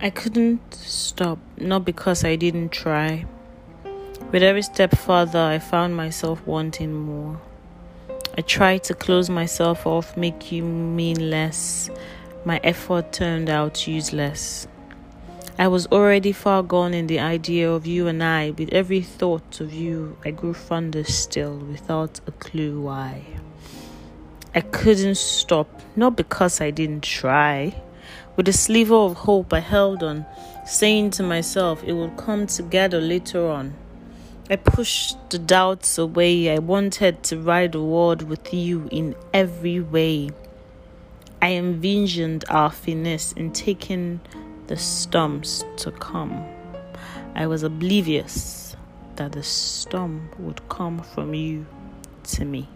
I couldn't stop, not because I didn't try. With every step further, I found myself wanting more. I tried to close myself off, make you mean less. My effort turned out useless. I was already far gone in the idea of you and I. With every thought of you, I grew fonder still without a clue why. I couldn't stop, not because I didn't try. With a sliver of hope, I held on, saying to myself, it will come together later on. I pushed the doubts away. I wanted to ride the world with you in every way. I envisioned our finesse in taking the storms to come. I was oblivious that the storm would come from you to me.